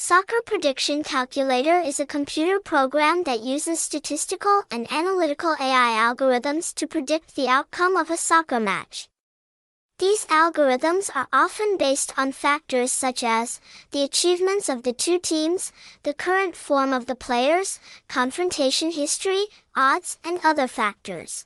Soccer Prediction Calculator is a computer program that uses statistical and analytical AI algorithms to predict the outcome of a soccer match. These algorithms are often based on factors such as the achievements of the two teams, the current form of the players, confrontation history, odds, and other factors.